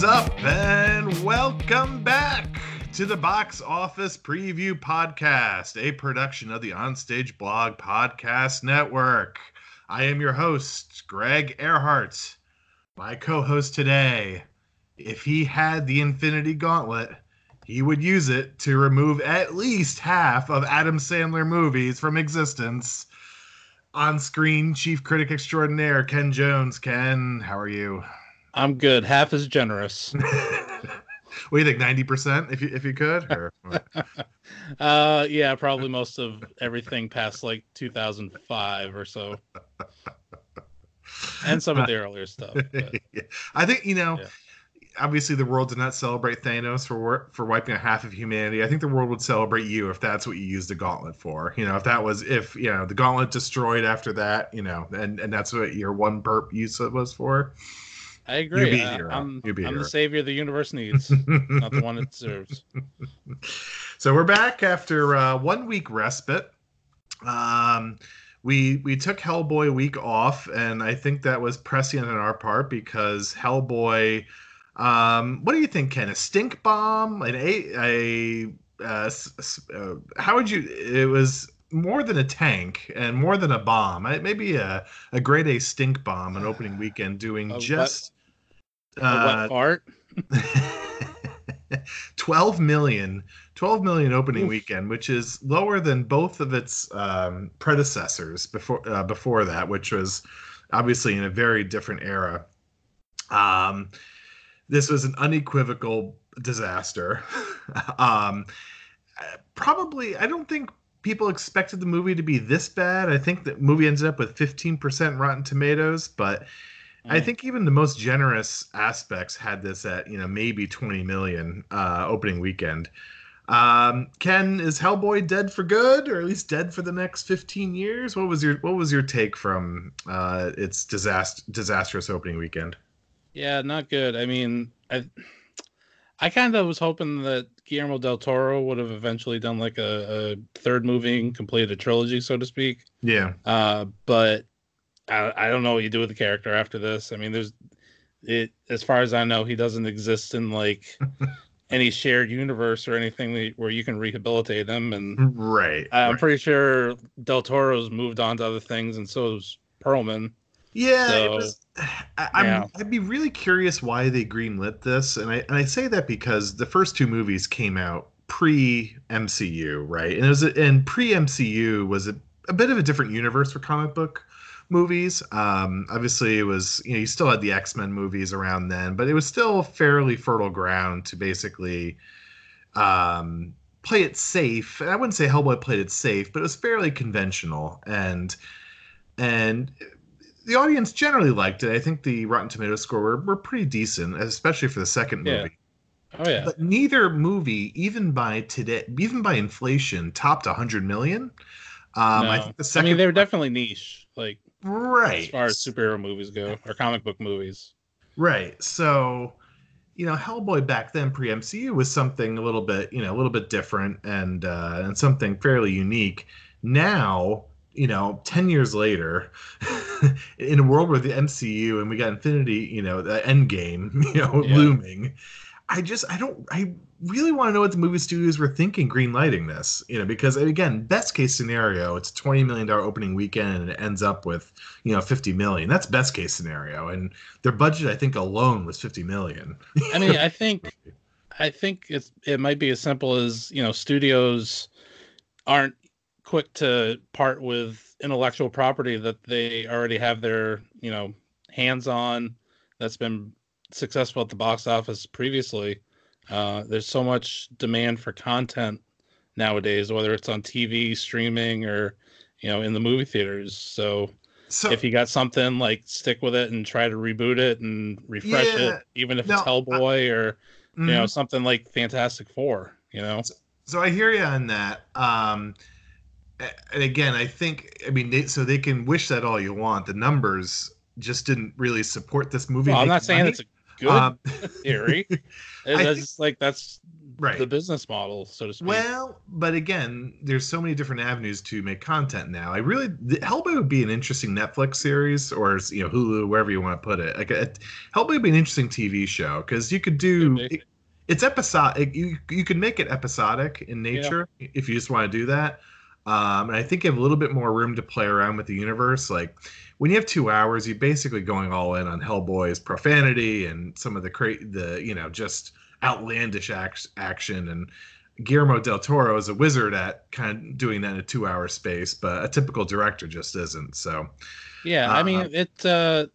What's up, and welcome back to the Box Office Preview Podcast, a production of the Onstage Blog Podcast Network. I am your host, Greg Earhart. My co host today, if he had the Infinity Gauntlet, he would use it to remove at least half of Adam Sandler movies from existence. On screen, chief critic extraordinaire Ken Jones. Ken, how are you? I'm good. Half is generous. what do you think? Ninety percent, if you if you could. Or, uh, yeah, probably most of everything past like 2005 or so, and some of the earlier stuff. But, yeah. I think you know. Yeah. Obviously, the world did not celebrate Thanos for for wiping out half of humanity. I think the world would celebrate you if that's what you used the gauntlet for. You know, if that was if you know the gauntlet destroyed after that, you know, and and that's what your one burp use it was for. I agree. be a I- hero. I'm, You be a I'm the savior the universe needs, not the one it deserves. so we're back after uh, one week respite. Um, we we took Hellboy week off, and I think that was prescient on our part because Hellboy. Um, what do you think, Ken? A stink bomb? An a a uh, uh, how would you? It was more than a tank and more than a bomb. Maybe a a grade A stink bomb an opening weekend doing A just. A uh, wet fart. 12 million 12 million opening Oof. weekend which is lower than both of its um, predecessors before uh, before that which was obviously in a very different era um, this was an unequivocal disaster um, probably i don't think people expected the movie to be this bad i think the movie ended up with 15% rotten tomatoes but I Mm. think even the most generous aspects had this at you know maybe 20 million uh, opening weekend. Um, Ken, is Hellboy dead for good, or at least dead for the next 15 years? What was your What was your take from uh, its disaster disastrous opening weekend? Yeah, not good. I mean, I I kind of was hoping that Guillermo del Toro would have eventually done like a, a third movie and completed a trilogy, so to speak. Yeah, Uh, but I, I don't know what you do with the character after this. I mean, there's it as far as I know, he doesn't exist in like any shared universe or anything that, where you can rehabilitate him. And right. I'm right. pretty sure Del Toro's moved on to other things, and so is Perlman. Yeah, So, was, I, I'm, yeah. I'd be really curious why they greenlit this, and I and I say that because the first two movies came out pre MCU, right? And it was and pre MCU was a, a bit of a different universe for comic book movies. Um, obviously, it was you know you still had the X Men movies around then, but it was still fairly fertile ground to basically um, play it safe. And I wouldn't say Hellboy played it safe, but it was fairly conventional and and the audience generally liked it. I think the Rotten Tomato score were, were pretty decent, especially for the second Yeah. movie. Oh yeah, But neither movie, even by today, even by inflation, topped a 100 million. Um, I think the I mean, they were definitely niche, like right as far as superhero movies go or comic book movies. Right. So, you know, Hellboy back then pre MCU was something a little bit, you know, a little bit different and uh and something fairly unique. Now, you know, 10 years later, in a world where the MCU and we got Infinity, you know, the end game, you know, Yeah. looming. I just I don't I really want to know what the movie studios were thinking green lighting this, you know, because again, best case scenario, it's a 20 million dollar opening weekend and it ends up with, you know, 50 million. That's best case scenario and their budget I think alone was 50 million. I mean, I think I think it's it might be as simple as you know studios aren't quick to part with intellectual property that they already have their you know hands on that's been successful at the box office previously. Uh, there's so much demand for content nowadays, whether it's on TV, streaming, or you know in the movie theaters. So So if you got something like stick with it and try to reboot it and refresh Yeah, it, even if no, it's I- Hellboy or mhm. you know something like Fantastic Four. You know, so I hear you on that. Um, and again, I think I mean, they, so they can wish that all you want. The numbers just didn't really support this movie. well, I'm not saying money. it's a good Um, theory. It's think- just like that's right. the business model, so to speak. Well, but again, there's so many different avenues to make content now. I really the, Hellboy would be an interesting Netflix series, or you know Hulu, wherever you want to put it. Like a, Hellboy would be an interesting TV show because you could do. It, it's episodic. You you could make it episodic in nature yeah. if you just want to do that. Um, and I think you have a little bit more room to play around with the universe. Like when you have two hours, you're basically going all in on Hellboy's profanity and some of the cra- the you know just outlandish act- action and Guillermo del Toro is a wizard at kind of doing that in a two hour space, but a typical director just isn't. So, yeah, uh, I mean, it, uh,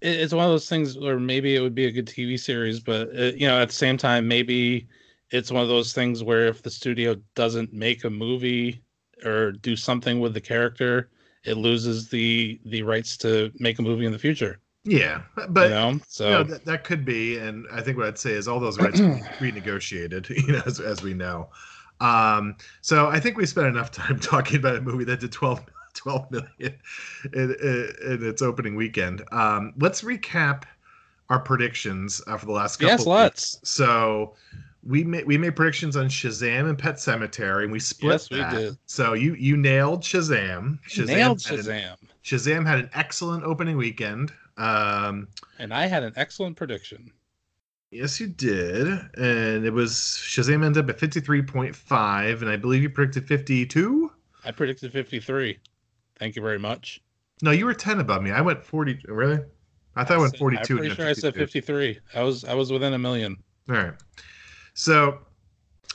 it, it's one of those things where maybe it would be a good TV series, but uh, you know, at the same time, maybe it's one of those things where if the studio doesn't make a movie or do something with the character, it loses the the rights to make a movie in the future. Yeah, but you know, so you know, that, that could be, and I think what I'd say is all those rights renegotiated, you know, as, as we know. Um, so I think we spent enough time talking about a movie that did 12, 12 million in, in, in its opening weekend. Um, let's recap our predictions uh, for the last couple. Yes, let's. So we made we made predictions on Shazam and Pet Sematary, and we split yes, that. We did. So you you nailed Shazam. Shazam nailed Shazam. An, Shazam had an excellent opening weekend. Um, and I had an excellent prediction. Yes, you did, and it was Shazam ended up at fifty three point five, and I believe you predicted fifty two. I predicted fifty three. Thank you very much. No, you were ten above me. I went forty. Really? I thought I, I went forty two. I'm pretty sure I said fifty three. I was I was within a million. All right. So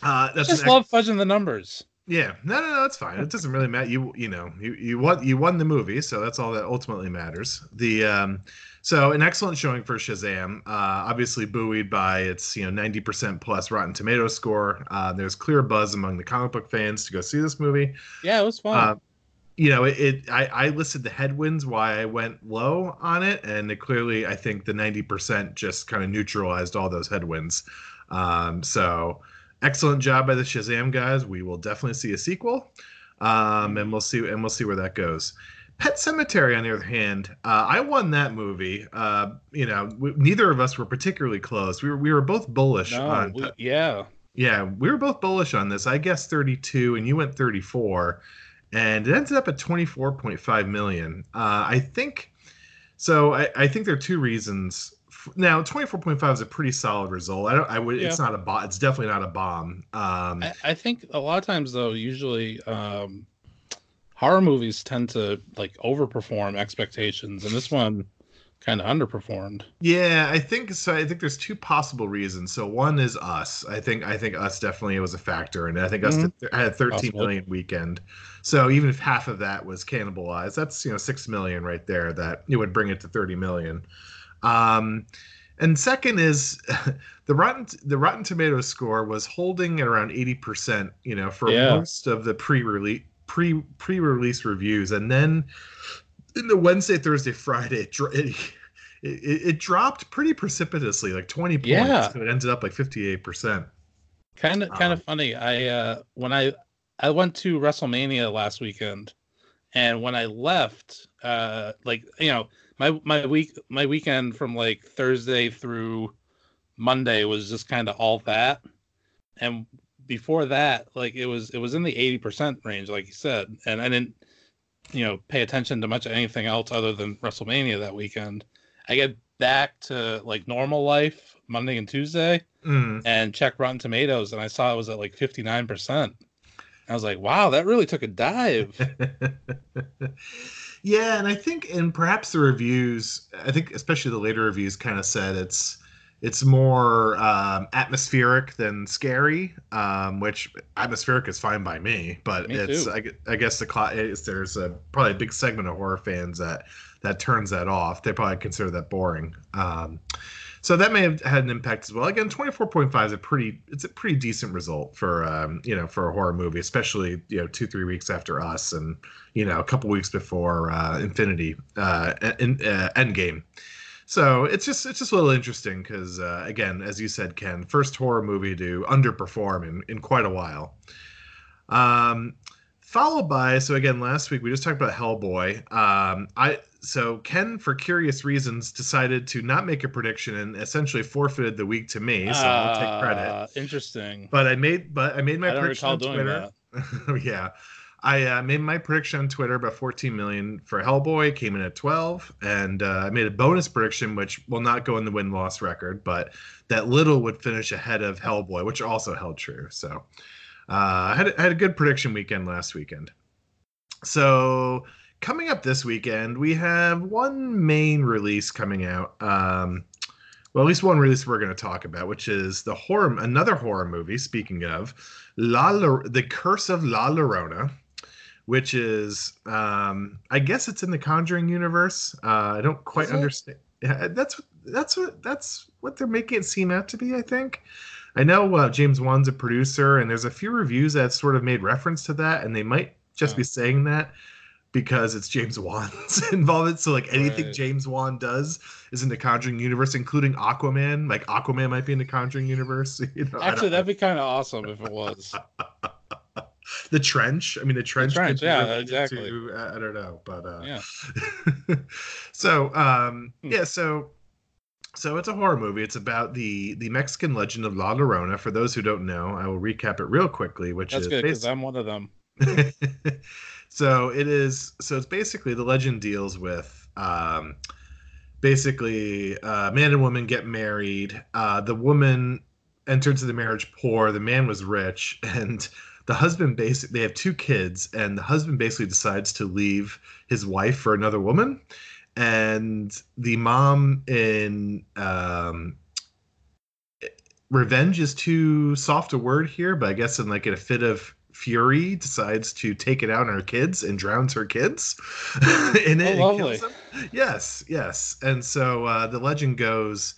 uh, that's just love fudging the numbers. Yeah, no, no, no, that's fine. It doesn't really matter. You, you know, you, you won, you won the movie, so that's all that ultimately matters. The, um, so an excellent showing for Shazam. Uh, obviously buoyed by its, you know, ninety percent plus Rotten Tomato score. Uh, there's clear buzz among the comic book fans to go see this movie. Yeah, it was fun. Uh, you know, it, it. I, I listed the headwinds why I went low on it, and it clearly, I think the ninety percent just kind of neutralized all those headwinds. Um, so excellent job by the Shazam guys. We will definitely see a sequel, um, and we'll see and we'll see where that goes. Pet Sematary, on the other hand, uh, I won that movie. Uh, you know, we, neither of us were particularly close. We were we were both bullish no, on. We, yeah, yeah, we were both bullish on this. I guess 32, and you went 34, and it ended up at 24.5 million. Uh, I think. So I, I think there are two reasons now 24.5 is a pretty solid result. I don't. I would. Yeah. It's not a bomb. It's definitely not a bomb. Um, I, I, think a lot of times though, usually um, horror movies tend to like overperform expectations, and this one kind of underperformed. Yeah, I think so. I think there's two possible reasons. So one is us. I think I think us definitely was a factor, and I think us mm-hmm. had 13 Possible. million weekend. So even if half of that was cannibalized, that's you know six million right there. That it would bring it to 30 million. Um, and second is the Rotten the Rotten Tomatoes score was holding at around eighty percent. You know, for yeah. most of the pre-release pre pre-release reviews, and then in the Wednesday, Thursday, Friday, it, it, it, it dropped pretty precipitously, like twenty points. Yeah. it ended up like fifty eight percent. Kind of kind of um, funny. I uh, when I I went to WrestleMania last weekend, and when I left, uh, like you know my my week my weekend from like Thursday through Monday was just kind of all that, and before that, like it was it was in the eighty percent range, like you said, and I didn't you know pay attention to much anything else other than WrestleMania that weekend. I get back to like normal life Monday and Tuesday, mm. and check Rotten Tomatoes, and I saw it was at like fifty nine percent. I was like, wow, that really took a dive. Yeah, and I think, and perhaps the reviews, I think, especially the later reviews, kind of said it's it's more um, atmospheric than scary, um, which atmospheric is fine by me. But me it's, I, I, guess the there's a probably a big segment of horror fans that that turns that off. They probably consider that boring. Um, so that may have had an impact as well. Again, twenty four point five is a pretty it's a pretty decent result for um, you know for a horror movie, especially you know two three weeks after Us and you know a couple weeks before uh, Infinity uh, in, uh, Endgame. So it's just it's just a little interesting because uh, again, as you said, Ken, first horror movie to underperform in in quite a while. Um, followed by so again last week we just talked about Hellboy. Um, I so Ken, for curious reasons, decided to not make a prediction and essentially forfeited the week to me. So I'll take credit. Ah, interesting. But I made, but I made my I prediction on Twitter. yeah, I uh, made my prediction on Twitter about 14 million for Hellboy. Came in at 12, and uh, I made a bonus prediction, which will not go in the win loss record, but that Little would finish ahead of Hellboy, which also held true. So uh, I had, I had a good prediction weekend last weekend. So coming up this weekend, we have one main release coming out. Um, well, at least one release we're going to talk about, which is the horror, another horror movie. Speaking of La, La the Curse of La Llorona, which is, um, I guess it's in the Conjuring universe. Uh, I don't quite understand. Yeah, that's that's what that's what they're making it seem out to be. I think. I know uh, James Wan's a producer, and there's a few reviews that sort of made reference to that, and they might just be saying that because it's James Wan's involvement. So like anything right. James Wan does is in the Conjuring universe, including Aquaman. Like Aquaman might be in the Conjuring universe. You know, Actually, that'd be kind of awesome if it was. the trench. I mean, the trench. The trench yeah, exactly. To, I don't know, but uh, yeah. so um, hmm. yeah, so so it's a horror movie. It's about the the Mexican legend of La Llorona. For those who don't know, I will recap it real quickly. Which That's is good because I'm one of them. So it is. So it's basically the legend deals with. Um, basically, uh, man and woman get married. Uh, the woman entered into the marriage poor. The man was rich, and the husband basically they have two kids, and the husband basically decides to leave his wife for another woman, and the mom in um, revenge is too soft a word here, but I guess in like in a fit of fury decides to take it out on her kids and drowns her kids in it oh, them. Yes, yes. And so uh, the legend goes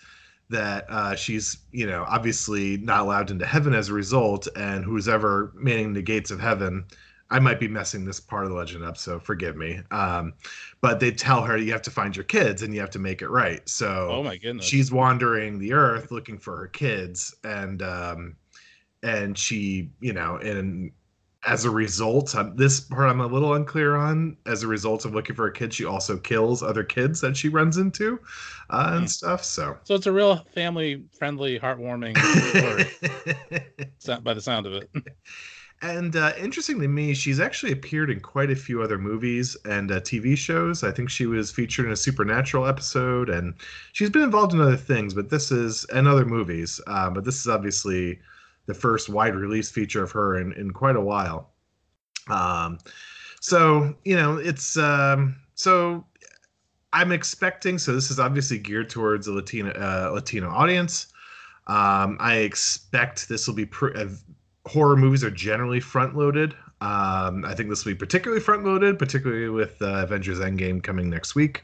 that uh, she's, you know, obviously not allowed into heaven as a result, and who's ever manning the gates of heaven. I might be messing this part of the legend up, so forgive me. Um, but they tell her you have to find your kids and you have to make it right. So, oh my goodness, she's wandering the earth looking for her kids, and um, and she, you know, and as a result, this part I'm a little unclear on. As a result of looking for a kid, she also kills other kids that she runs into uh, and mm. stuff. So, so it's a real family-friendly, heartwarming story, by the sound of it. And uh, interestingly, to me, she's actually appeared in quite a few other movies and uh, TV shows. I think she was featured in a Supernatural episode, and she's been involved in other things. But this is and other movies. Uh, but this is obviously the first wide release feature of her in, in quite a while. Um, so you know, it's um, so I'm expecting. So this is obviously geared towards a Latino uh, Latino audience. Um, I expect this will be pr- uh, horror movies are generally front loaded. Um, I think this will be particularly front loaded, particularly with uh, Avengers Endgame coming next week.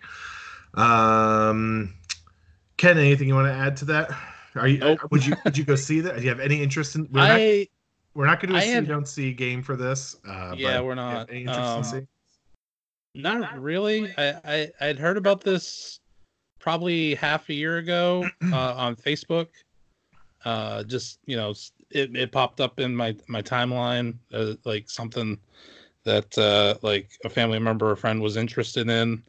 Um, Ken, anything you want to add to that? Are you? Nope. Would you? Would you go see that? Do you have any interest in? We're I. Not, we're not going to do a see, have, don't see game for this. Uh, yeah, we're not. Any interest um, in see? Not really. I, I I'd heard about this probably half a year ago uh, on Facebook. Uh, just you know, it, it popped up in my my timeline uh, like something that uh, like a family member or friend was interested in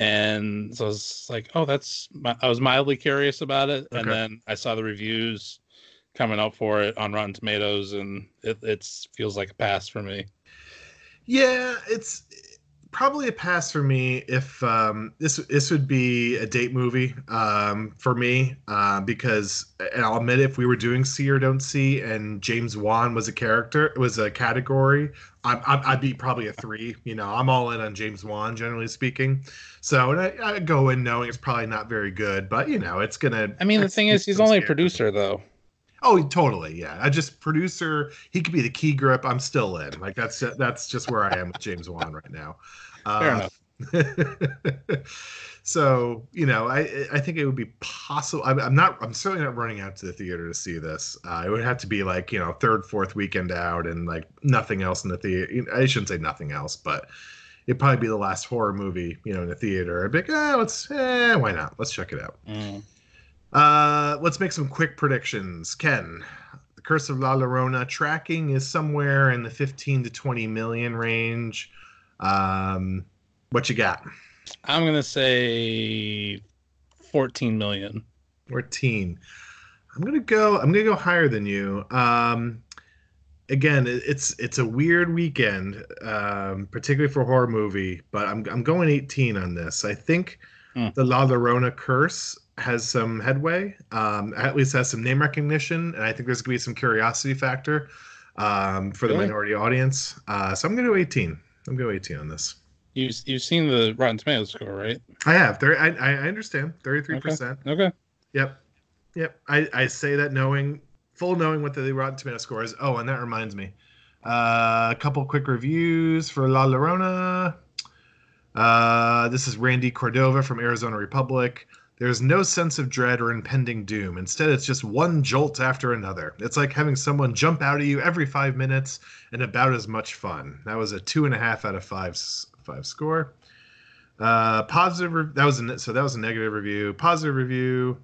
and so I was like, oh, that's I was mildly curious about it, okay. and then I saw the reviews coming up for it on Rotten Tomatoes, and it it's feels like a pass for me. Yeah, it's probably a pass for me if um, this this would be a date movie um, for me uh, because and I'll admit if we were doing see or don't see and James Wan was a character it was a category I'm, i would be probably a three you know I'm all in on James Wan generally speaking. So and I, I, go in knowing it's probably not very good but you know it's gonna I mean the thing is he's only a producer though Oh, totally. Yeah. I just producer. He could be the key grip. I'm still in. Like that's that's just where I am with James Wan right now. Fair uh, enough. so you know, I I think it would be possible. I'm, I'm, not. I'm certainly not running out to the theater to see this. Uh, it would have to be like you know third, fourth weekend out, and like nothing else in the theater. I shouldn't say nothing else, but it'd probably be the last horror movie you know in the theater. I'd be like, oh, let's, eh, why not? Let's check it out. Mm. Uh, let's make some quick predictions. Ken, The Curse of La Llorona tracking is somewhere in the 15 to 20 million range. Um, what you got? I'm gonna say 14 million. 14. I'm gonna go. I'm gonna go higher than you. Um, again, it's it's a weird weekend, um, particularly for a horror movie. But I'm I'm going 18 on this. I think hmm. the La Llorona curse has some headway. Um, at least has some name recognition, and I think there's gonna be some curiosity factor um, for the really? minority audience. Uh, so I'm gonna go 18. I'm going to go 18 on this. You you've seen the Rotten Tomatoes score, right? I have. There, I I understand. 33 okay. percent. Okay. Yep. Yep. I, I say that knowing full knowing what the Rotten Tomato score is. Oh, and that reminds me. Uh, a couple quick reviews for La Llorona. Uh, this is Randy Cordova from Arizona Republic. There's no sense of dread or impending doom. Instead, it's just one jolt after another. It's like having someone jump out at you every five minutes and about as much fun. That was a two and a half out of five five score. Uh, positive. That was a so that was a negative review. Positive review.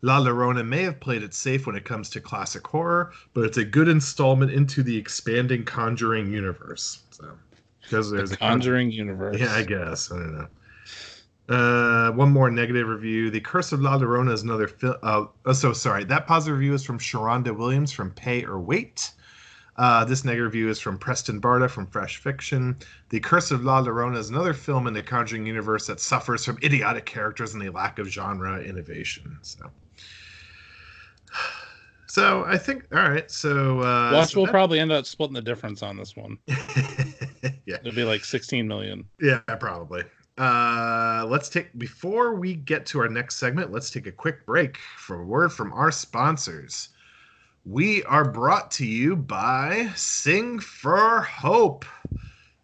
La Llorona may have played it safe when it comes to classic horror, but it's a good installment into the expanding Conjuring universe. So, because there's the a Conjuring universe. Yeah, I guess. I don't know. Uh, one more negative review. The Curse of La Llorona is another film. Uh, oh, so sorry. That positive review is from Sharronda Williams from Pay or Wait. Uh, this negative review is from Preston Barta from Fresh Fiction. The Curse of La Llorona is another film in the Conjuring universe that suffers from idiotic characters and a lack of genre innovation. So, so I think all right. So uh, Watch so will that... probably end up splitting the difference on this one. yeah, it'll be like 16 million. Yeah, probably. Uh, let's take before we get to our next segment. Let's take a quick break for a word from our sponsors. We are brought to you by Sing for Hope.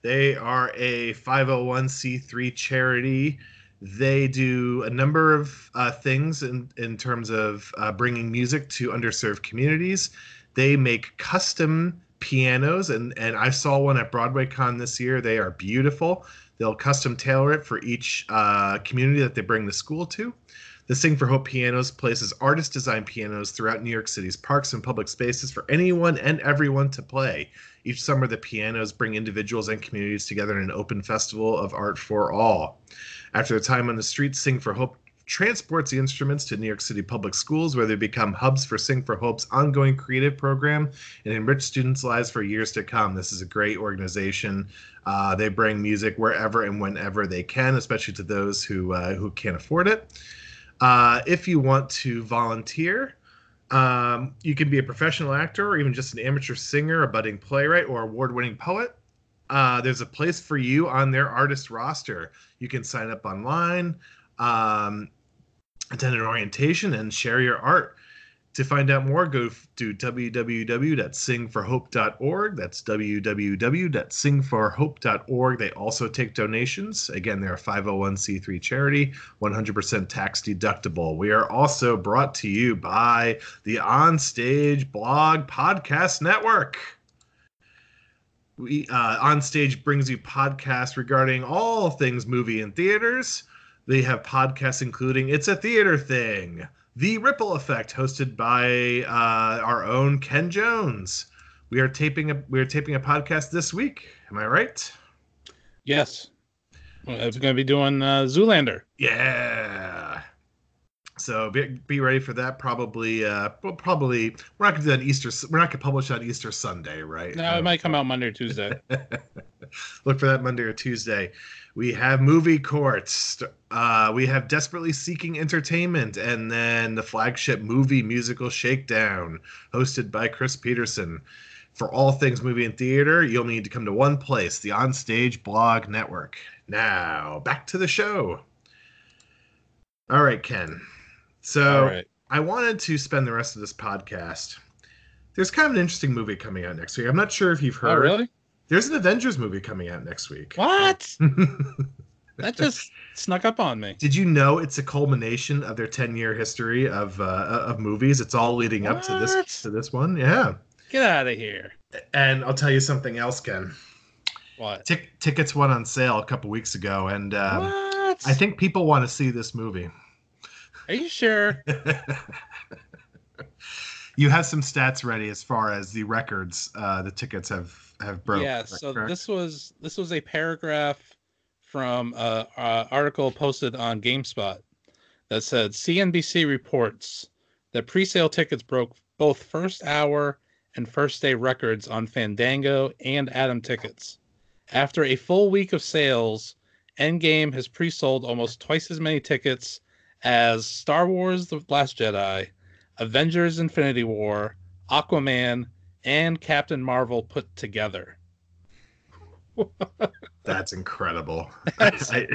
They are a 501c3 charity they do a number of uh, things in, in terms of uh, bringing music to underserved communities. They make custom pianos, and, and I saw one at Broadway Con this year. They are beautiful. They'll custom tailor it for each uh, community that they bring the school to. The Sing for Hope Pianos places artist designed pianos throughout New York City's parks and public spaces for anyone and everyone to play. Each summer, the pianos bring individuals and communities together in an open festival of art for all. After a time on the streets, Sing for Hope transports the instruments to New York City public schools, where they become hubs for Sing for Hope's ongoing creative program and enrich students' lives for years to come. This is a great organization. Uh, they bring music wherever and whenever they can, especially to those who uh, who can't afford it. Uh, if you want to volunteer, um, you can be a professional actor or even just an amateur singer, a budding playwright, or award-winning poet uh, there's a place for you on their artist roster. You can sign up online, um, attend an orientation, and share your art. To find out more, go to www.singforhope.org. That's www.singforhope.org. They also take donations. Again, they're a 501c3 charity, 100% tax deductible. We are also brought to you by the Onstage Blog Podcast Network we uh, on stage brings you podcasts regarding all things movie and theaters. They have podcasts including "It's a Theater Thing," "The Ripple Effect," hosted by uh, our own Ken Jones. We are taping a we are taping a podcast this week. Am I right? Yes, it's going to be doing uh, Zoolander. Yeah. So be, be ready for that. Probably, uh, well, probably we're not gonna do that Easter. We're not gonna publish on Easter Sunday, right? No, it might come out Monday or Tuesday. Look for that Monday or Tuesday. We have movie courts. Uh, we have desperately seeking entertainment, and then the flagship movie musical Shakedown, hosted by Chris Peterson. For all things movie and theater, you'll need to come to one place: the Onstage Blog Network. Now, back to the show. All right, Ken. So right. I wanted to spend the rest of this podcast. There's kind of an interesting movie coming out next week. I'm not sure if you've oh, heard. Oh, really? There's an Avengers movie coming out next week. What? that just snuck up on me. Did you know it's a culmination of their 10 year history of uh, of movies? It's all leading what? up to this to this one. Yeah. Get out of here. And I'll tell you something else, Ken. What? T- tickets went on sale a couple weeks ago, and um, I think people want to see this movie. Are you sure? you have some stats ready as far as the records uh, the tickets have have broken. Yeah. So correct? this was this was a paragraph from uh, an article posted on GameSpot that said CNBC reports that pre-sale tickets broke both first hour and first day records on Fandango and Atom tickets. After a full week of sales, Endgame has pre-sold almost twice as many tickets as Star Wars: The Last Jedi, Avengers: Infinity War, Aquaman, and Captain Marvel put together. That's incredible. That's, I,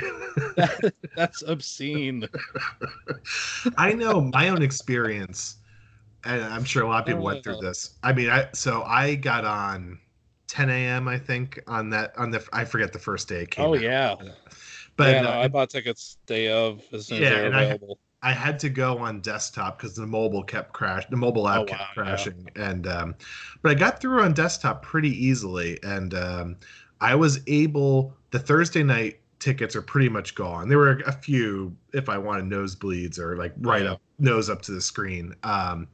that, that's obscene. I know my own experience, and I'm sure a lot of people went through this. I mean, I so I got on 10 a.m. I think on that on the I forget the first day it came. Oh out. yeah, but yeah, no, uh, I bought tickets day of as soon yeah, as they were available. I, had to go on desktop because the mobile kept crash. The mobile app oh, kept wow, crashing, yeah. and um, but I got through on desktop pretty easily, and um, I was able. The Thursday night tickets are pretty much gone. There were a few if I wanted nosebleeds or like right up nose up to the screen. Um,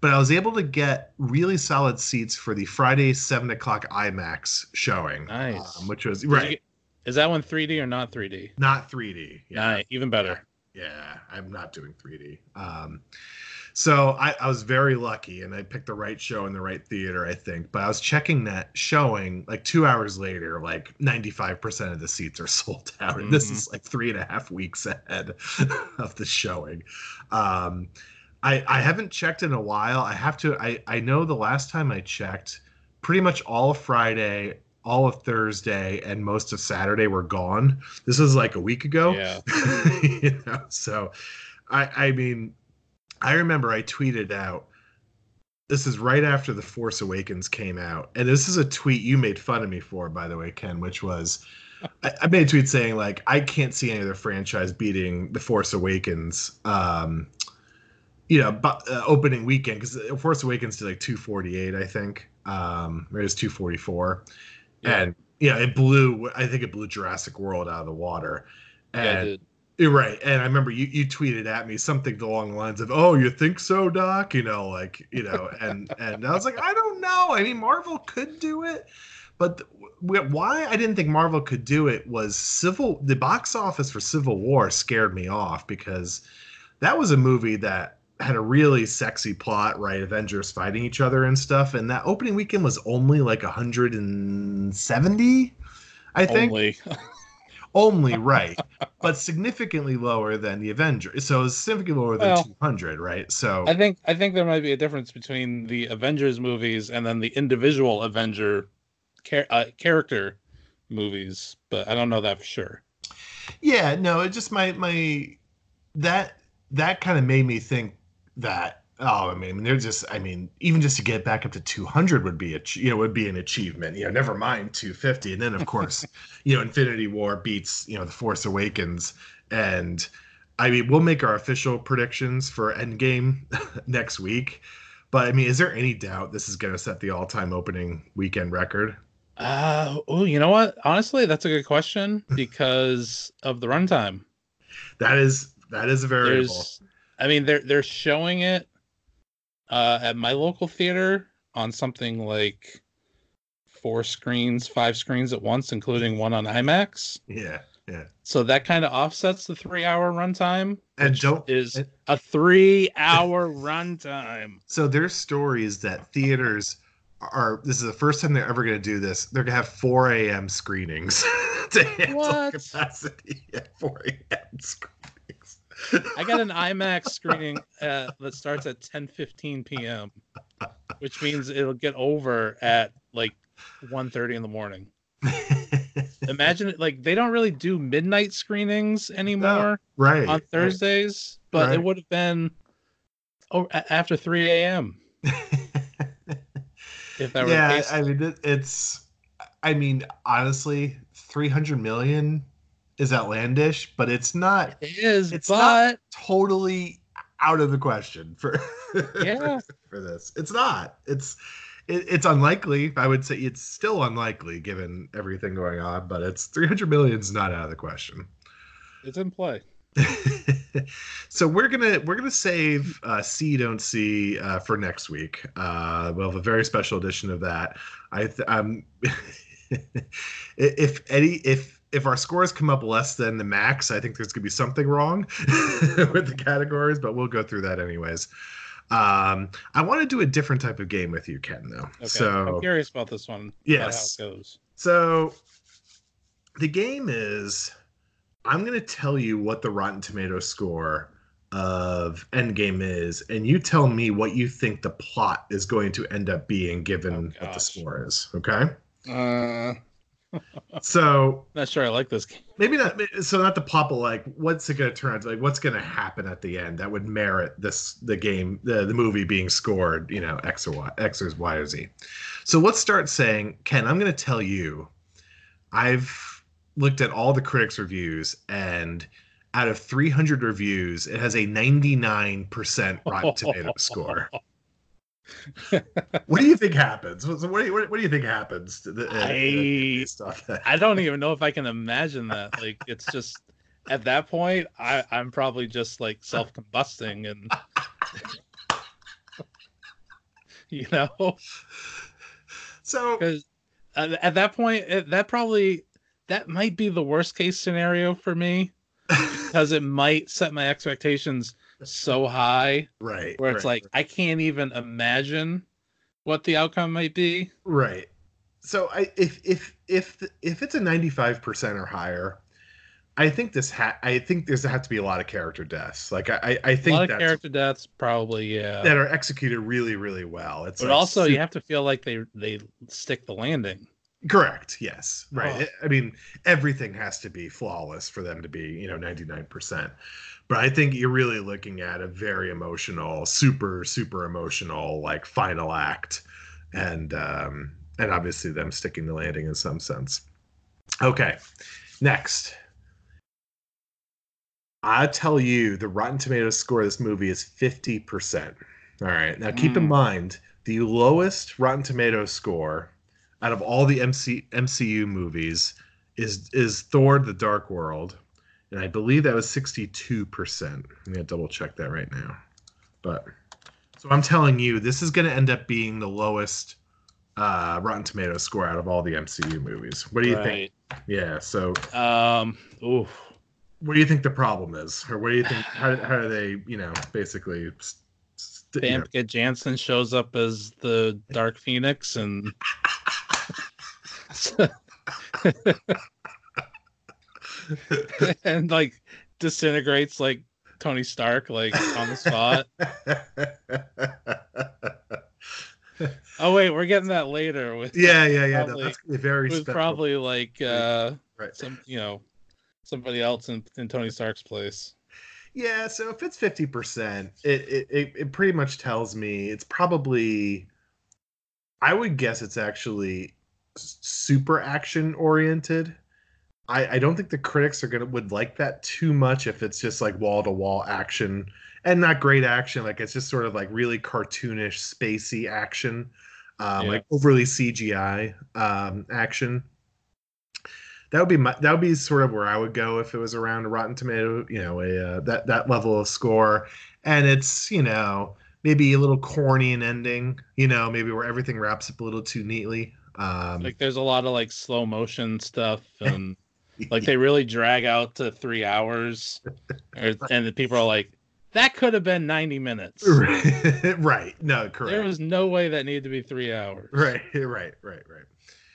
but I was able to get really solid seats for the Friday seven o'clock IMAX showing. Nice, um, which was right. Get, is that one 3D or not 3D? Not 3D. Yeah, nice. even better. Yeah, I'm not doing 3D. Um, so I, I, was very lucky and I picked the right show in the right theater, I think. But I was checking that showing like two hours later, like 95% of the seats are sold out. And mm-hmm. this is like three and a half weeks ahead of the showing. Um, I, I haven't checked in a while. I have to, I, I know the last time I checked, pretty much all of Friday, all of Thursday, and most of Saturday were gone. This was like a week ago. Yeah. you know, so I, I mean, I remember I tweeted out. This is right after The Force Awakens came out, and this is a tweet you made fun of me for, by the way, Ken, which was I, I made a tweet saying like I can't see any other franchise beating The Force Awakens. Um, you know, but, uh, opening weekend because Force Awakens did like 248, I think. Um, it was 244, yeah. and yeah, it blew. I think it blew Jurassic World out of the water. And you're right. And I remember you, you tweeted at me something along the lines of, "Oh, you think so, Doc?" You know, like you know, and and I was like, I don't know. I mean, Marvel could do it, but th- why I didn't think Marvel could do it was Civil. The box office for Civil War scared me off because that was a movie that had a really sexy plot, right? Avengers fighting each other and stuff. And that opening weekend was only like 170, I think. Only. only right, but significantly lower than the Avengers. So it's significantly lower than well, 200, right? So I think I think there might be a difference between the Avengers movies and then the individual Avenger char- uh, character movies, but I don't know that for sure. Yeah, no, it just my my that that kind of made me think that oh i mean they're just i mean even just to get back up to 200 would be a you know would be an achievement you know never mind 250 and then of course you know infinity war beats you know the force awakens. And i mean we'll make our official predictions for endgame next week. But i mean is there any doubt this is going to set the all-time opening weekend record? Uh oh you know what? Honestly that's a good question because of the runtime. That is that is a variable. There's, I mean, they're they're showing it uh, at my local theater on something like four screens, five screens at once, including one on IMAX. Yeah, yeah. So that kind of offsets the three-hour runtime. And don't is and, a three-hour runtime. So there's stories that theaters are. This is the first time they're ever going to do this. They're going to have 4 a.m. screenings to handle what? capacity at 4 a.m. screenings. I got an IMAX screening uh, that starts at 10:15 p.m., which means it'll get over at like 1:30 in the morning. Imagine it like they don't really do midnight screenings anymore, no, right? On Thursdays, right. but right. it would have been oh, after 3 a.m. if that were yeah, I mean it's. I mean, honestly, 300 million is outlandish, but it's not. It is. It's but... not totally out of the question for yeah for this. It's not. It's it, it's unlikely. I would say it's still unlikely given everything going on, but it's 300 million is not out of the question. It's in play. so we're gonna we're gonna save uh, see don't see uh, for next week. Uh, we'll have a very special edition of that. I th- um, if any if if our scores come up less than the max, I think there's gonna be something wrong with the categories, but we'll go through that anyways. Um, I want to do a different type of game with you, Ken. Though, Okay. so I'm curious about this one. about Yes. how it goes. so the game is I'm going to tell you what the Rotten Tomato score of Endgame is, and you tell me what you think the plot is going to end up being given Oh, what the score is. Okay. Uh, So not sure I like this game. maybe not so not the pop like what's it going to turn out to like what's going to happen at the end that would merit this the game the, the movie being scored you know x or y x or y or z? So let's start saying ken i'm going to tell you i've looked at all the critics reviews and out of 300 reviews it has a 99% rotten tomato score what do you think happens what, what, do you, what, do you think happens to the, uh, I- based? I don't even know if I can imagine that. Like, it's just at that point, I, I'm probably just like self combusting and, you know, so because at, at that point, it, that probably that might be the worst case scenario for me because it might set my expectations so high right where it's right, like I can't even imagine what the outcome might be. Right. So I if if if if it's a 95% or higher, I think this ha- I think there's have to be a lot of character deaths. Like I, I think lot of character deaths, probably, yeah. that are executed really really well. It's but like also, su- you have to feel like they they stick the landing. correct. Yes. Right. Oh. I mean, everything has to be flawless for them to be, you know, 99%. But I think you're really looking at a very emotional, super super emotional like final act and um and obviously them sticking the landing in some sense. Okay. Next. I tell you the Rotten Tomatoes score of this movie is 50%. All right. Now keep in Mm. mind the lowest Rotten Tomatoes score out of all the MC, MCU movies is is Thor the Dark World. And I believe that was 62%. I'm going to double check that right now. But so I'm telling you this is going to end up being the lowest uh Rotten Tomatoes score out of all the MCU movies. What do you think? Yeah, so? Um, ooh, what do you think the problem is, or what do you think? How, how do they, you know, basically? st- st- you know- Famke Janssen shows up as the Dark Phoenix and and like disintegrates like Tony Stark like on the spot. Oh wait, we're getting that later with yeah, yeah, yeah. no, Probably- that's very with special. probably like uh right. some you know somebody else in, in Tony Stark's place. Yeah, so if it's fifty percent, it it it pretty much tells me it's probably. I would guess it's actually super action oriented. I I don't think the critics are gonna would like that too much if it's just like wall to wall action and not great action. Like it's just sort of like really cartoonish, spacey action, um, Yeah. like overly CGI um, action that would be my that would be sort of where I would go if it was around a Rotten Tomato, you know, a uh, that that level of score, and it's you know maybe a little corny an ending, you know, maybe where everything wraps up a little too neatly. Um, Like there's a lot of like slow motion stuff and like they really drag out to three hours, or, and the people are like, that could have been ninety minutes. right, no, correct, There was no way that needed to be three hours. right, right, right, right,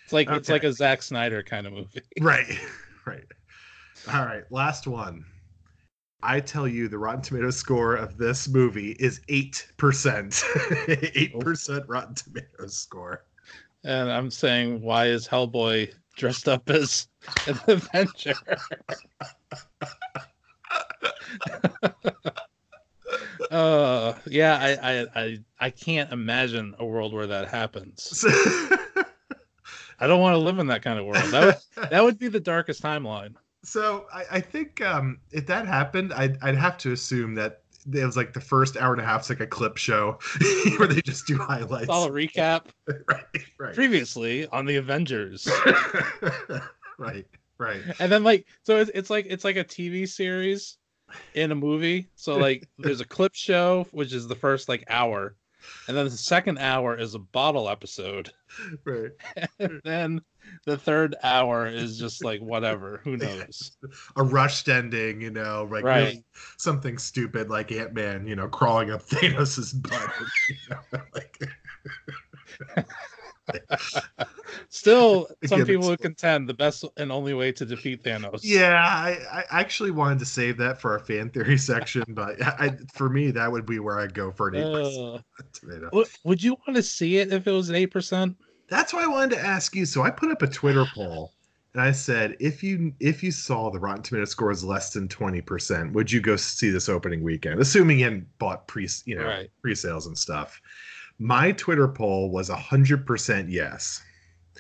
It's like it's like a Zack Snyder kind of movie. right, right. All right, last one. I tell you, the Rotten Tomatoes score of this movie is eight percent. Eight oh. percent Rotten Tomatoes score. And I'm saying, why is Hellboy dressed up as an Avenger? uh yeah I, I i i can't imagine a world where that happens. I don't want to live in that kind of world. That would, that would be the darkest timeline. So I, I think um, if that happened, I'd, I'd have to assume that it was like the first hour and a half is like a clip show where they just do highlights. it's all a recap. Right, right, previously on the avengers. Right, right. and then like so it's, it's like it's like a tv series in a movie. So like there's a clip show which is the first like hour and then the second hour is a bottle episode. Right. And then the third hour is just like whatever. Who knows? A rushed ending, you know, like Right. really something stupid like Ant Man, you know, crawling up Thanos' butt. You know, like, Still, some people would contend the best and only way to defeat Thanos. yeah, I, I actually wanted to save that for our fan theory section, but I, for me, that would be where I'd go for an eight percent Uh, tomato. would- would you want to see it if it was an eight percent? That's why I wanted to ask you. So I put up a Twitter poll and I said, if you if you saw the Rotten Tomato score is less than twenty percent, would you go see this opening weekend? Assuming you hadn't bought pre you know Right. pre sales and stuff. My Twitter poll was hundred percent yes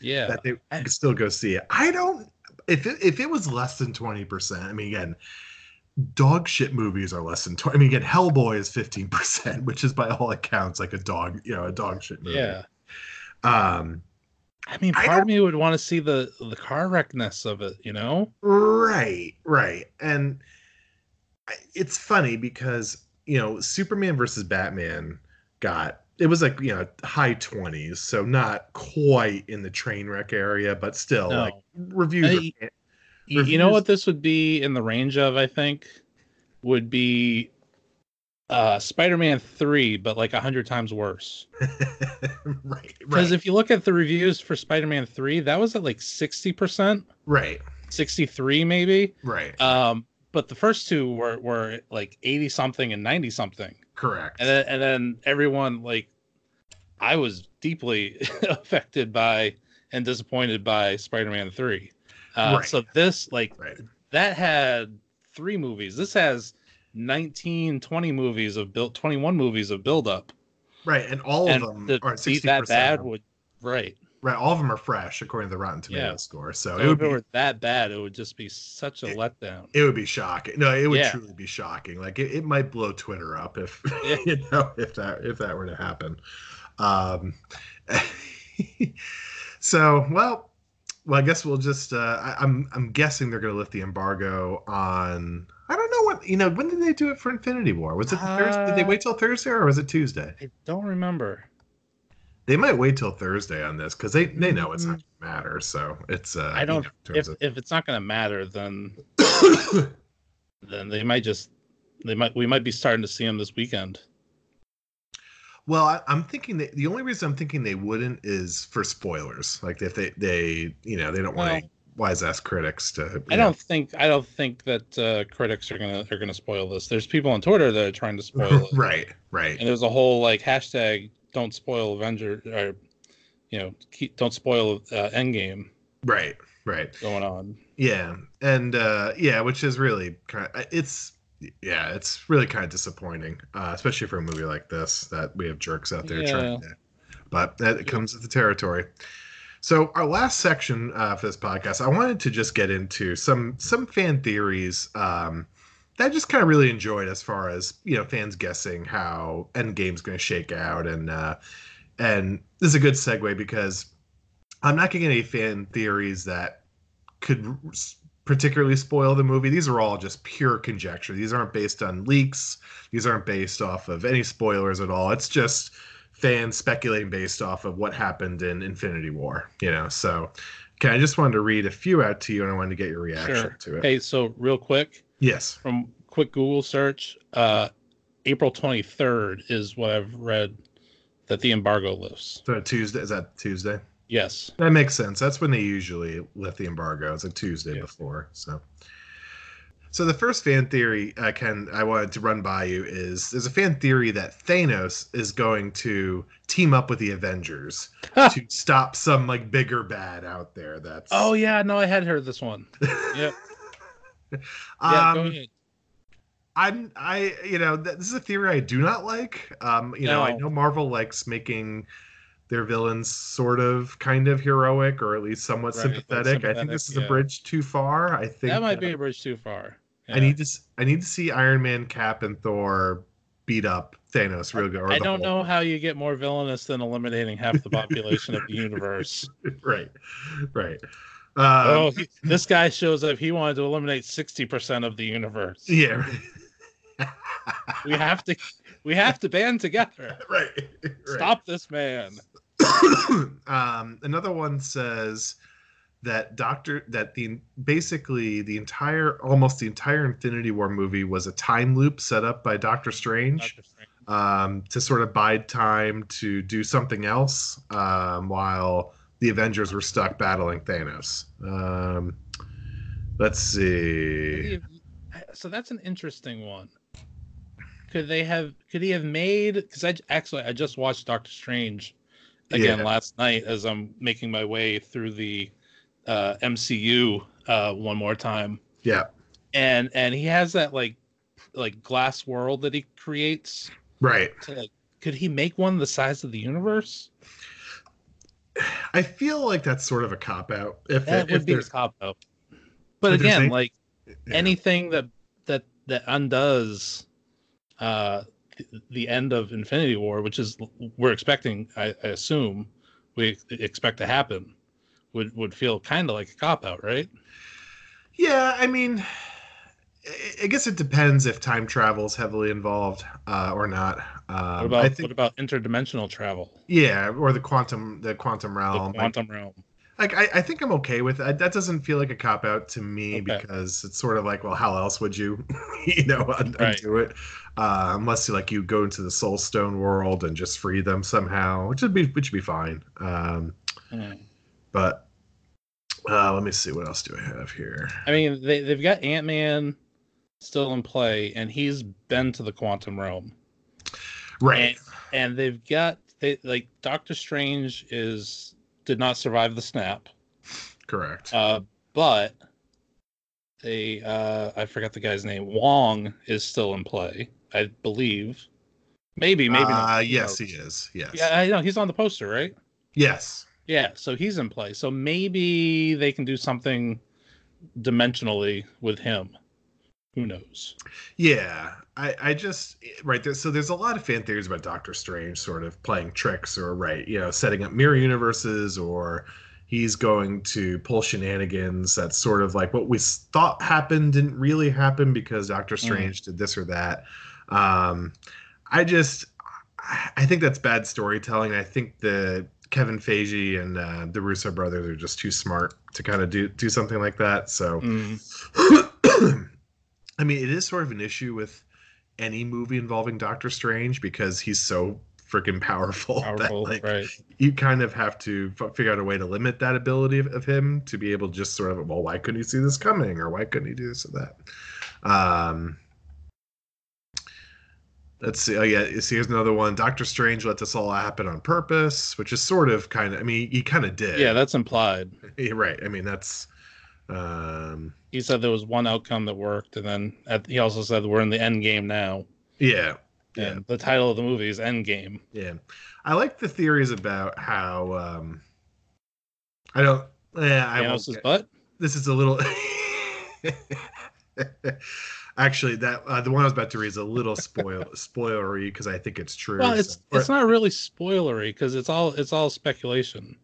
Yeah. that they could still go see it. I don't if it, if it was less than twenty percent. I mean, again, dog shit movies are less than twenty. I mean, again, Hellboy is fifteen percent, which is by all accounts like a dog, you know, a dog shit movie. yeah. Um. I mean, I part of me would want to see the the car wreckness of it. You know? Right, right. And it's funny because, you know, Superman versus Batman got it was like, you know, high 20s, so not quite in the train wreck area, but still No. like reviews. I- are- You know what this would be in the range of? I think would be uh Spider-Man three, but like a hundred times worse. right, Because right, if you look at the reviews for Spider-Man three, that was at like sixty percent, right, sixty three maybe. right. Um, but the first two were were like eighty something and ninety something. Correct. and then and then everyone like i was deeply affected by and disappointed by spider-man 3 uh, Right. so this like right. that had three movies this has 19 20 movies of build 21 movies of build up Right. And all and of them are be 60%. that bad would right. All of them are fresh according to the Rotten Tomato Yeah. score. So so it would if it be were that bad it would just be such a It- letdown it would be shocking. No, it would Yeah. truly be shocking. Like it, it might blow Twitter up if Yeah. you know if that if that were to happen. Um, so well, well, I guess we'll just. Uh, I, I'm I'm guessing they're going to lift the embargo on. I don't know what you know. When did they do it for Infinity War? Was it Thursday? Did they Uh, wait till Thursday or was it Tuesday? i don't remember They might wait till Thursday on this because they they know it's not going to matter. So it's. Uh, i don't You know, if, terms if it's not going to matter then then they might just they might we might be starting to see them this weekend Well, I, I'm thinking that the only reason I'm thinking they wouldn't is for spoilers. Like if they they you know they don't want Well- wise ass critics to. I know. don't think I don't think that uh, critics are gonna are gonna spoil this. There's people on Twitter that are trying to spoil it, right, right, and there's a whole like hashtag don't spoil Avenger or you know keep, don't spoil uh, Endgame right, right. going on. Yeah, and uh, yeah, which is really kind of it's yeah, it's really kind of disappointing, uh, especially for a movie like this that we have jerks out there trying to. But that comes with the territory. So our last section uh, for this podcast, I wanted to just get into some some fan theories um, that just kind of really enjoyed, as far as you know, fans guessing how Endgame's going to shake out, and uh, and this is a good segue because I'm not getting any fan theories that could particularly spoil the movie. These are all just pure conjecture. These aren't based on leaks. These aren't based off of any spoilers at all. It's just fans speculating based off of what happened in Infinity War. You know, so okay, I just wanted to read a few out to you, and I wanted to get your reaction Sure. to it. Hey, so real quick Yes. from quick Google search, uh, April 23rd is what I've read that the embargo lifts. So Tuesday is that Tuesday? Yes. That makes sense. That's when they usually lift the embargo. It's a Tuesday Yeah. before. So, so the first fan theory, uh, Ken, I wanted to run by you is there's a fan theory that Thanos is going to team up with the Avengers to stop some like bigger bad out there. That's Oh yeah, no, I had heard this one. Yep. Yeah, um, go ahead. I'm I you know th- this is a theory I do not like. Um, you know I know Marvel likes making their villains sort of kind of heroic or at least somewhat Right, like sympathetic. I think this is sympathetic, a bridge too far. I think That might uh, be a bridge too far. I need to I need to see Iron Man, Cap, and Thor beat up Thanos real good. or I don't know how you get more villainous than eliminating half the population of the universe. right, right. Um, oh, he- this guy shows up. He wanted to eliminate sixty percent of the universe. yeah. We have to. we have to band together. right. right. Stop this man. um, another one says that Doctor that the basically the entire almost the entire Infinity War movie was a time loop set up by Doctor Strange, Doctor Strange. um, to sort of bide time to do something else um, while the Avengers were stuck battling Thanos. Um, let's see. So that's an interesting one. Could they have? Could he have made? Because I actually I just watched Doctor Strange again Yeah. last night as I'm making my way through the uh, MCU uh, one more time, Yeah, and and he has that like like glass world that he creates. right. To, could he make one the size of the universe? I feel like that's sort of a cop out. If, That if would be a cop out. But If again, any- like yeah. anything that that that undoes uh the end of infinity war which is we're expecting i, I assume we expect to happen would would feel kind of like a cop out right Yeah, I mean, I- I guess it depends if time travel is heavily involved uh, or not. Um, what about I think, what about interdimensional travel yeah, or the quantum, the quantum realm. Like, quantum realm like I, I think I'm okay with it. That doesn't feel like a cop out to me Okay. because it's sort of like, well, how else would you, you know, un- Right. it? Uh, unless you like you go into the Soul Stone world and just free them somehow, which would be which would be fine. Um, Hmm. but uh, let me see what else do I have here. i mean they, they've got ant-man still in play and he's been to the quantum realm Right. and they've got they like doctor strange is did not survive the snap Correct. Uh, but they, uh, I forgot the guy's name. Wong is still in play, I believe. Maybe, maybe not. Uh, Who yes, he is. Yes. Yeah, I know he's on the poster, right? Yes. Yeah, so he's in play. So maybe they can do something dimensionally with him. Who knows? Yeah. I, I just right there. So there's a lot of fan theories about Doctor Strange sort of playing tricks or right, you know, setting up mirror universes or he's going to pull shenanigans. That's sort of like what we thought happened didn't really happen because Doctor Strange did this or that. Um, I just I I think that's bad storytelling. I think the Kevin Feige and uh, the Russo brothers are just too smart to kind of do do something like that. So. Mm, I mean, it is sort of an issue with any movie involving Doctor Strange because he's so freaking powerful, powerful, that like right? you kind of have to f- figure out a way to limit that ability of, of him to be able to just sort of well, why couldn't he see this coming or why couldn't he do this or that? Um, let's see. Oh yeah, see, here's another one. Doctor Strange let this all happen on purpose, which is sort of kind of. I mean, he kind of did. Yeah, that's implied. Right. I mean, that's. Um, He said there was one outcome that worked, and then at, he also said we're in the end game now. yeah. Yeah. And the title of the movie is End Game. Yeah, I like the theories about how um, I don't. Yeah, I. Thanos' get- butt. This is a little. Actually, that uh, the one I was about to read is a little spoil spoilery because I think it's true. Well, it's so- it's not really spoilery because it's all it's all speculation.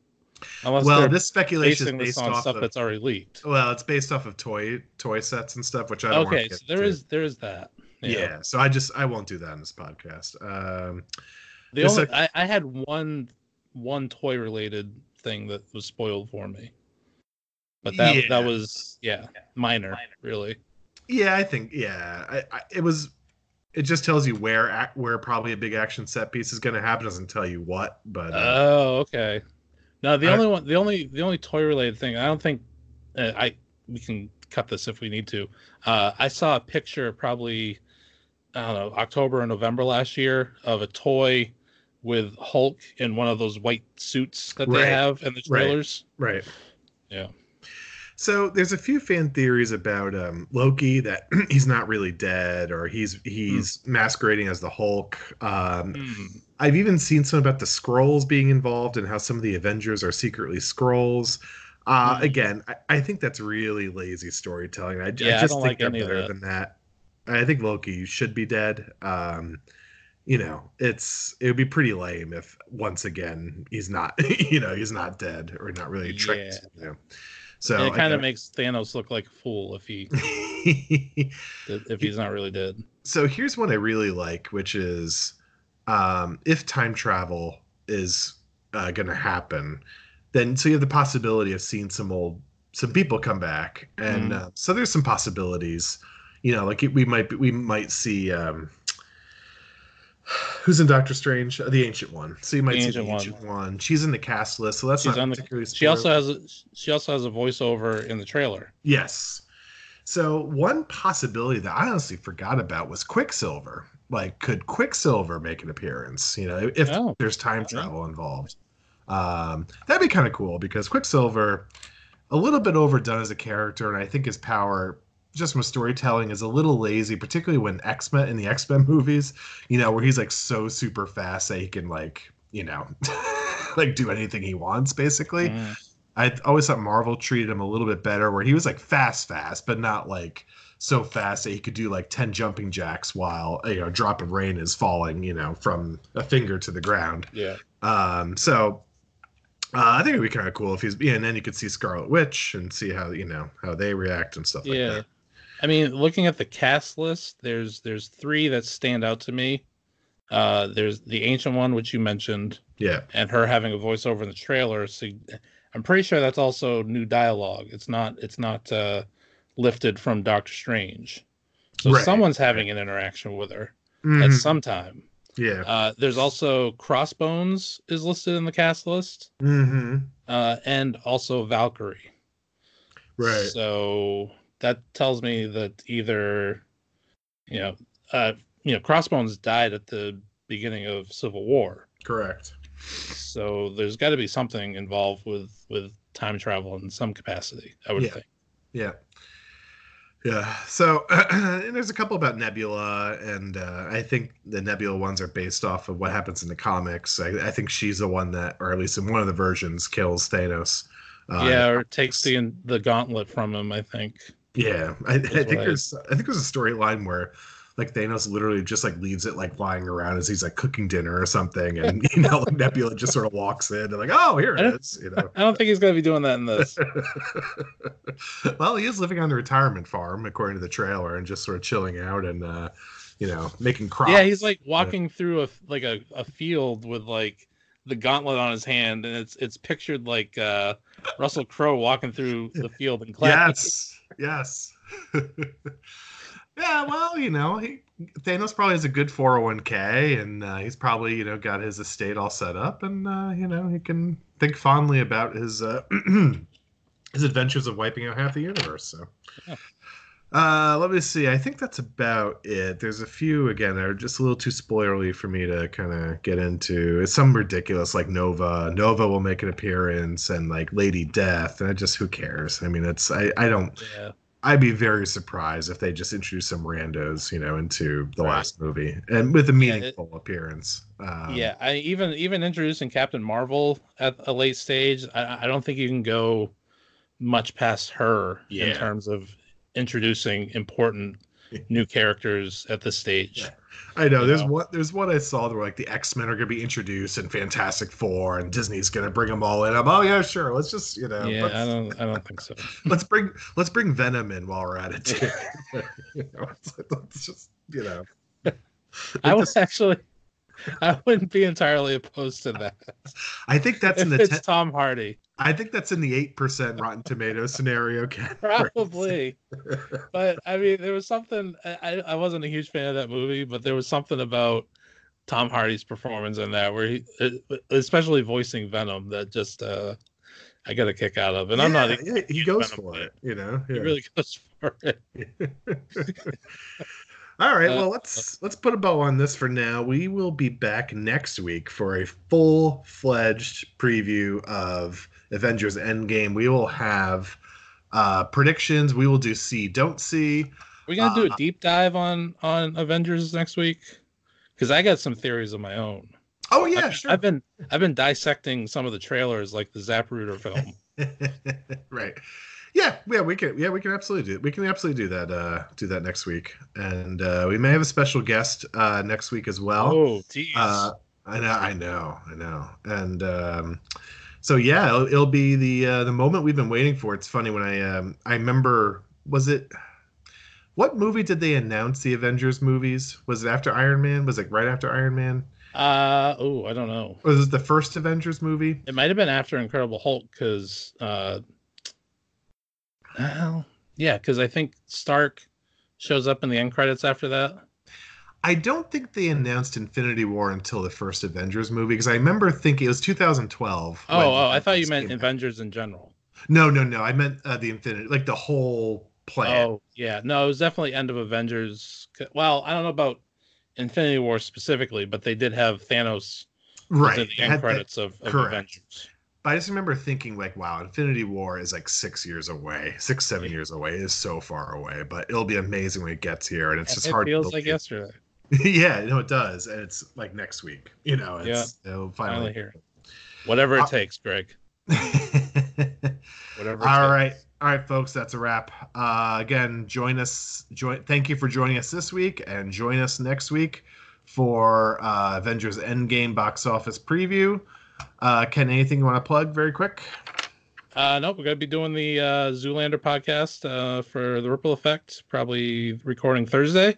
Unless well, this speculation is based on off stuff of. that's already leaked. Well, it's based off of toy toy sets and stuff, which I don't. Okay, so there into. is there is that. Yeah. so I just I won't do that in this podcast. Um, The only, I, I had one one toy related thing that was spoiled for me. But that Yeah. that was yeah, minor, really. Yeah, I think yeah, I, I, it was. It just tells you where where probably a big action set piece is going to happen. Doesn't tell you what, but uh, Oh, okay. No, the I- only one, the only, the only toy related thing. I don't think uh, I we can cut this if we need to. Uh, I saw a picture probably I don't know October or November last year of a toy with Hulk in one of those white suits that Right. they have in the Right. trailers. right. Yeah. So there's a few fan theories about um, Loki that he's not really dead or he's he's masquerading as the Hulk. Um, Hmm. I've even seen some about the Skrulls being involved and how some of the Avengers are secretly Skrulls. Uh, Hmm. Again, I, I think that's really lazy storytelling. I, Yeah, I I just don't think like they're better that. than that. I think Loki should be dead. Um, you know, it's it would be pretty lame if once again he's not, you know, he's not dead or not really tricked. Yeah. You know. So it kind of makes Thanos look like a fool if he if he's not really dead. so here's what I really like, which is um, if time travel is uh, going to happen, then so you have the possibility of seeing some old some people come back, and Mhm. uh, so there's some possibilities. You know, like we might we might see. Um, Who's in Doctor Strange? The Ancient One. So you might The see Ancient the Ancient One. She's in the cast list, so that's She's not on the- particularly. She also has a, she also has a voiceover in the trailer. Yes. So one possibility that I honestly forgot about was Quicksilver. Like, could Quicksilver make an appearance? You know, if Oh, there's time yeah. travel involved, um, that'd be kind of cool because Quicksilver, a little bit overdone as a character, and I think his power, just from storytelling, is a little lazy, particularly when X Men in the X Men movies, you know, where he's like so super fast that he can like, you know, like do anything he wants, basically. Mm. I always thought Marvel treated him a little bit better, where he was like fast, fast, but not like so fast that he could do like ten jumping jacks while you know a drop of rain is falling, you know, from a finger to the ground. Yeah. Um, so uh, I think it'd be kind of cool if he's yeah, and then you could see Scarlet Witch and see how you know how they react and stuff like Yeah. that. I mean, looking at the cast list, there's there's three that stand out to me. Uh, there's the ancient one, which you mentioned, Yeah, and her having a voiceover in the trailer. So I'm pretty sure that's also new dialogue. It's not it's not uh, lifted from Doctor Strange. So Right, someone's having an interaction with her at Mhm. some time. yeah, Uh, there's also Crossbones is listed in the cast list, hmm uh, and also Valkyrie. right, So that tells me that either, you know, uh, you know, Crossbones died at the beginning of Civil War, correct. so there's got to be something involved with with time travel in some capacity. I would Yeah. think. Yeah. Yeah. So and there's a couple about Nebula, and uh, I think the Nebula ones are based off of what happens in the comics. I, I think she's the one that, or at least in one of the versions, kills Thanos. Uh, yeah, or takes the the gauntlet from him. I think. Yeah. I, I think there's I think there's a storyline where like Thanos literally just like leaves it like flying around as he's like cooking dinner or something, and you know like Nebula just sort of walks in and like, oh, here it is. You know. I don't think he's gonna be doing that in this. well, he is living on the retirement farm, according to the trailer, and just sort of chilling out and, uh, you know, making crops. yeah, he's like walking through a like a, a field with like the gauntlet on his hand, and it's it's pictured like uh, Russell Crowe walking through the field in class. Yes, yes. yeah, well, you know, he, Thanos probably has a good 401k, and uh, he's probably, you know, got his estate all set up, and, uh, you know, he can think fondly about his uh, his adventures of wiping out half the universe. So. Yeah. Uh, let me see. I think that's about it. There's a few again that are just a little too spoilery for me to kind of get into. It's some ridiculous like Nova. Nova will make an appearance and like Lady Death, and I just who cares? I mean, it's I I don't. Yeah. I'd be very surprised if they just introduced some randos, you know, into the Right. last movie and with a Yeah, it- meaningful appearance. Um, yeah, I even even introducing Captain Marvel at a late stage, I, I don't think you can go much past her Yeah. in terms of introducing important new characters at this stage. Yeah. I know. you There's know? one. There's one I saw where like the X Men are going to be introduced and Fantastic Four, and Disney's going to bring them all in. I'm, oh yeah, sure. Let's just you know. Yeah, I don't I don't think so. let's bring let's bring Venom in while we're at it you know, like, let's just you know. I was actually I wouldn't be entirely opposed to that. I think that's in the. it's Ten, Tom Hardy. I think that's in the eight percent Rotten Tomato scenario. category. Probably. but I mean there was something I, I wasn't a huge fan of that movie, but there was something about Tom Hardy's performance in that where he especially voicing Venom that just uh I got a kick out of. And I'm not Yeah, he goes Venom for it. You know. He really goes for it. All right, Uh, well let's let's put a bow on this for now. We will be back next week for a full-fledged preview of Avengers Endgame. We will have uh predictions. We will do see, don't see. We're gonna do Uh, a deep dive on on Avengers next week because I got some theories of my own. Oh yeah, I've, sure. I've been I've been dissecting some of the trailers, like the Zapruder film. right. Yeah, yeah, we can yeah, we can absolutely do we can absolutely do that uh do that next week. And uh we may have a special guest uh next week as well. oh, geez. Uh, I know, I know, I know. And um, so yeah, it'll, it'll be the uh, the moment we've been waiting for. It's funny when I um I remember was it what movie did they announce the Avengers movies? Was it after Iron Man? Was it right after Iron Man? Uh oh, I don't know. Was it the first Avengers movie? It might have been after Incredible Hulk because uh well, yeah, because I think Stark shows up in the end credits after that. I don't think they announced Infinity War until the first Avengers movie because I remember thinking it was 2012. Oh, oh I thought you meant Avengers out. in general. No, no, no. I meant uh, the Infinity, like the whole plan. Oh, yeah. No, it was definitely end of Avengers. Well, I don't know about Infinity War specifically, but they did have Thanos right in the end credits of, of Avengers. I just remember thinking like, wow, Infinity War is like six years away, six, seven years away. It is so far away, but it'll be amazing when it gets here, and it's just it hard. It feels like yesterday. yeah, no, it does, and it's like next week. You know, it's yeah. it'll finally, finally here. Whatever it uh, takes, Greg. Whatever. All right. Takes. All right, folks, that's a wrap. Uh, again, join us. Join. Thank you for joining us this week, and join us next week for uh, Avengers Endgame box office preview. Uh, Ken, anything you want to plug very quick? Uh, nope, we're going to be doing the uh, Zoolander podcast uh, for the Ripple Effect, probably recording Thursday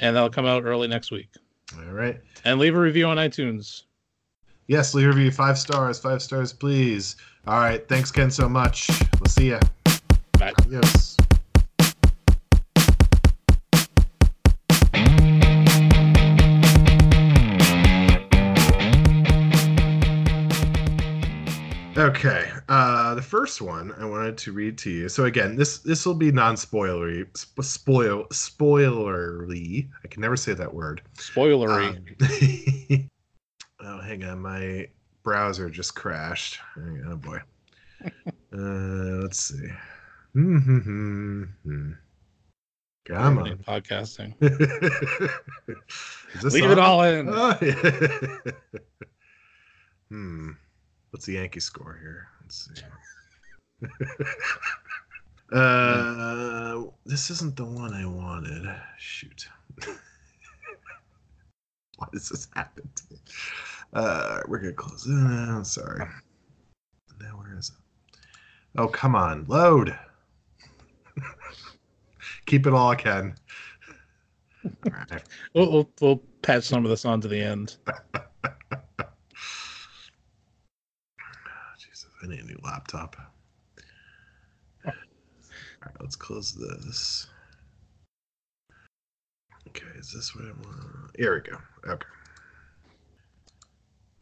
and that'll come out early next week. All right. And leave a review on iTunes. Yes, leave a review. Five stars. Five stars, please. All right. Thanks, Ken, so much. We'll see you. Bye. Yes. Okay. Uh, the first one I wanted to read to you. So again, this this will be non-spoilery, sp- spoil spoilerly. I can never say that word. Spoilery. Um, oh, hang on, my browser just crashed. Oh boy. uh, let's see. Mm-hmm. Come on. Podcasting. Leave on? it all in. Oh, yeah. hmm. What's the Yankee score here? Let's see. uh, this isn't the one I wanted. Shoot. Why does this happen to me? Uh, we're gonna close. Uh, sorry. Now where is it? Oh, come on, load. Keep it all, Ken. All right. we'll, we'll, we'll patch some of this on to the end. I need a new laptop. All right, let's close this. Okay, is this what I want? Here we go. Okay.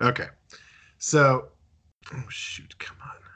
Okay. So, oh shoot, come on.